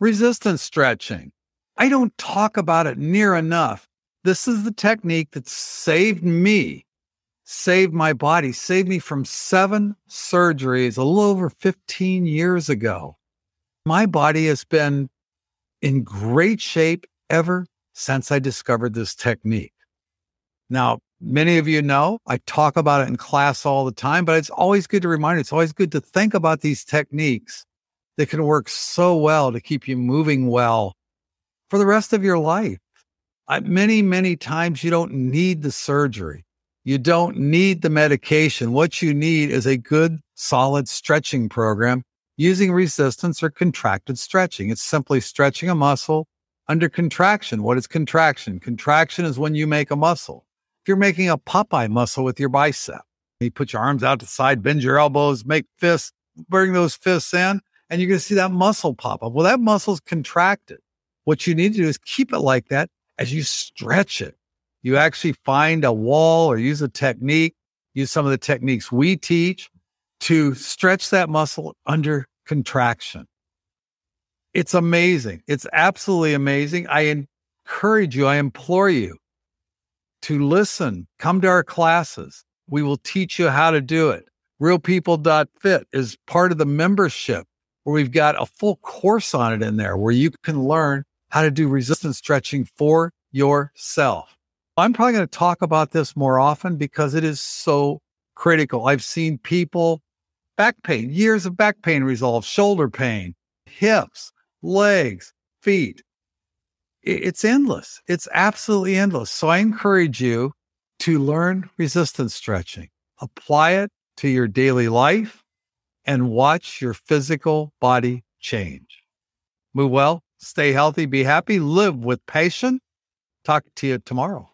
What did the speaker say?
resistance stretching. I don't talk about it near enough. This is the technique that saved me, saved my body, saved me from seven surgeries a little over 15 years ago. My body has been in great shape ever since I discovered this technique. Now, many of you know I talk about it in class all the time, but it's always good to remind it's always good to think about these techniques that can work so well to keep you moving well for the rest of your life. I, many, many times you don't need the surgery. You don't need the medication. What you need is a good, solid stretching program using resistance or contracted stretching. It's simply stretching a muscle under contraction. What is contraction? Contraction is when you make a muscle. If you're making a Popeye muscle with your bicep, you put your arms out to the side, bend your elbows, make fists, bring those fists in, and you're going to see that muscle pop up. Well, that muscle's contracted. What you need to do is keep it like that as you stretch it. You actually find a wall or use a technique, use some of the techniques we teach to stretch that muscle under contraction. It's amazing. It's absolutely amazing. I encourage you, I implore you to listen, come to our classes. We will teach you how to do it. Realpeople.fit is part of the membership where we've got a full course on it in there where you can learn how to do resistance stretching for yourself. I'm probably going to talk about this more often because it is so critical. I've seen people back pain, years of back pain resolve, shoulder pain, hips, legs, feet. It's endless. It's absolutely endless. So I encourage you to learn resistance stretching, apply it to your daily life, and watch your physical body change. Move well, stay healthy, be happy, live with passion. Talk to you tomorrow.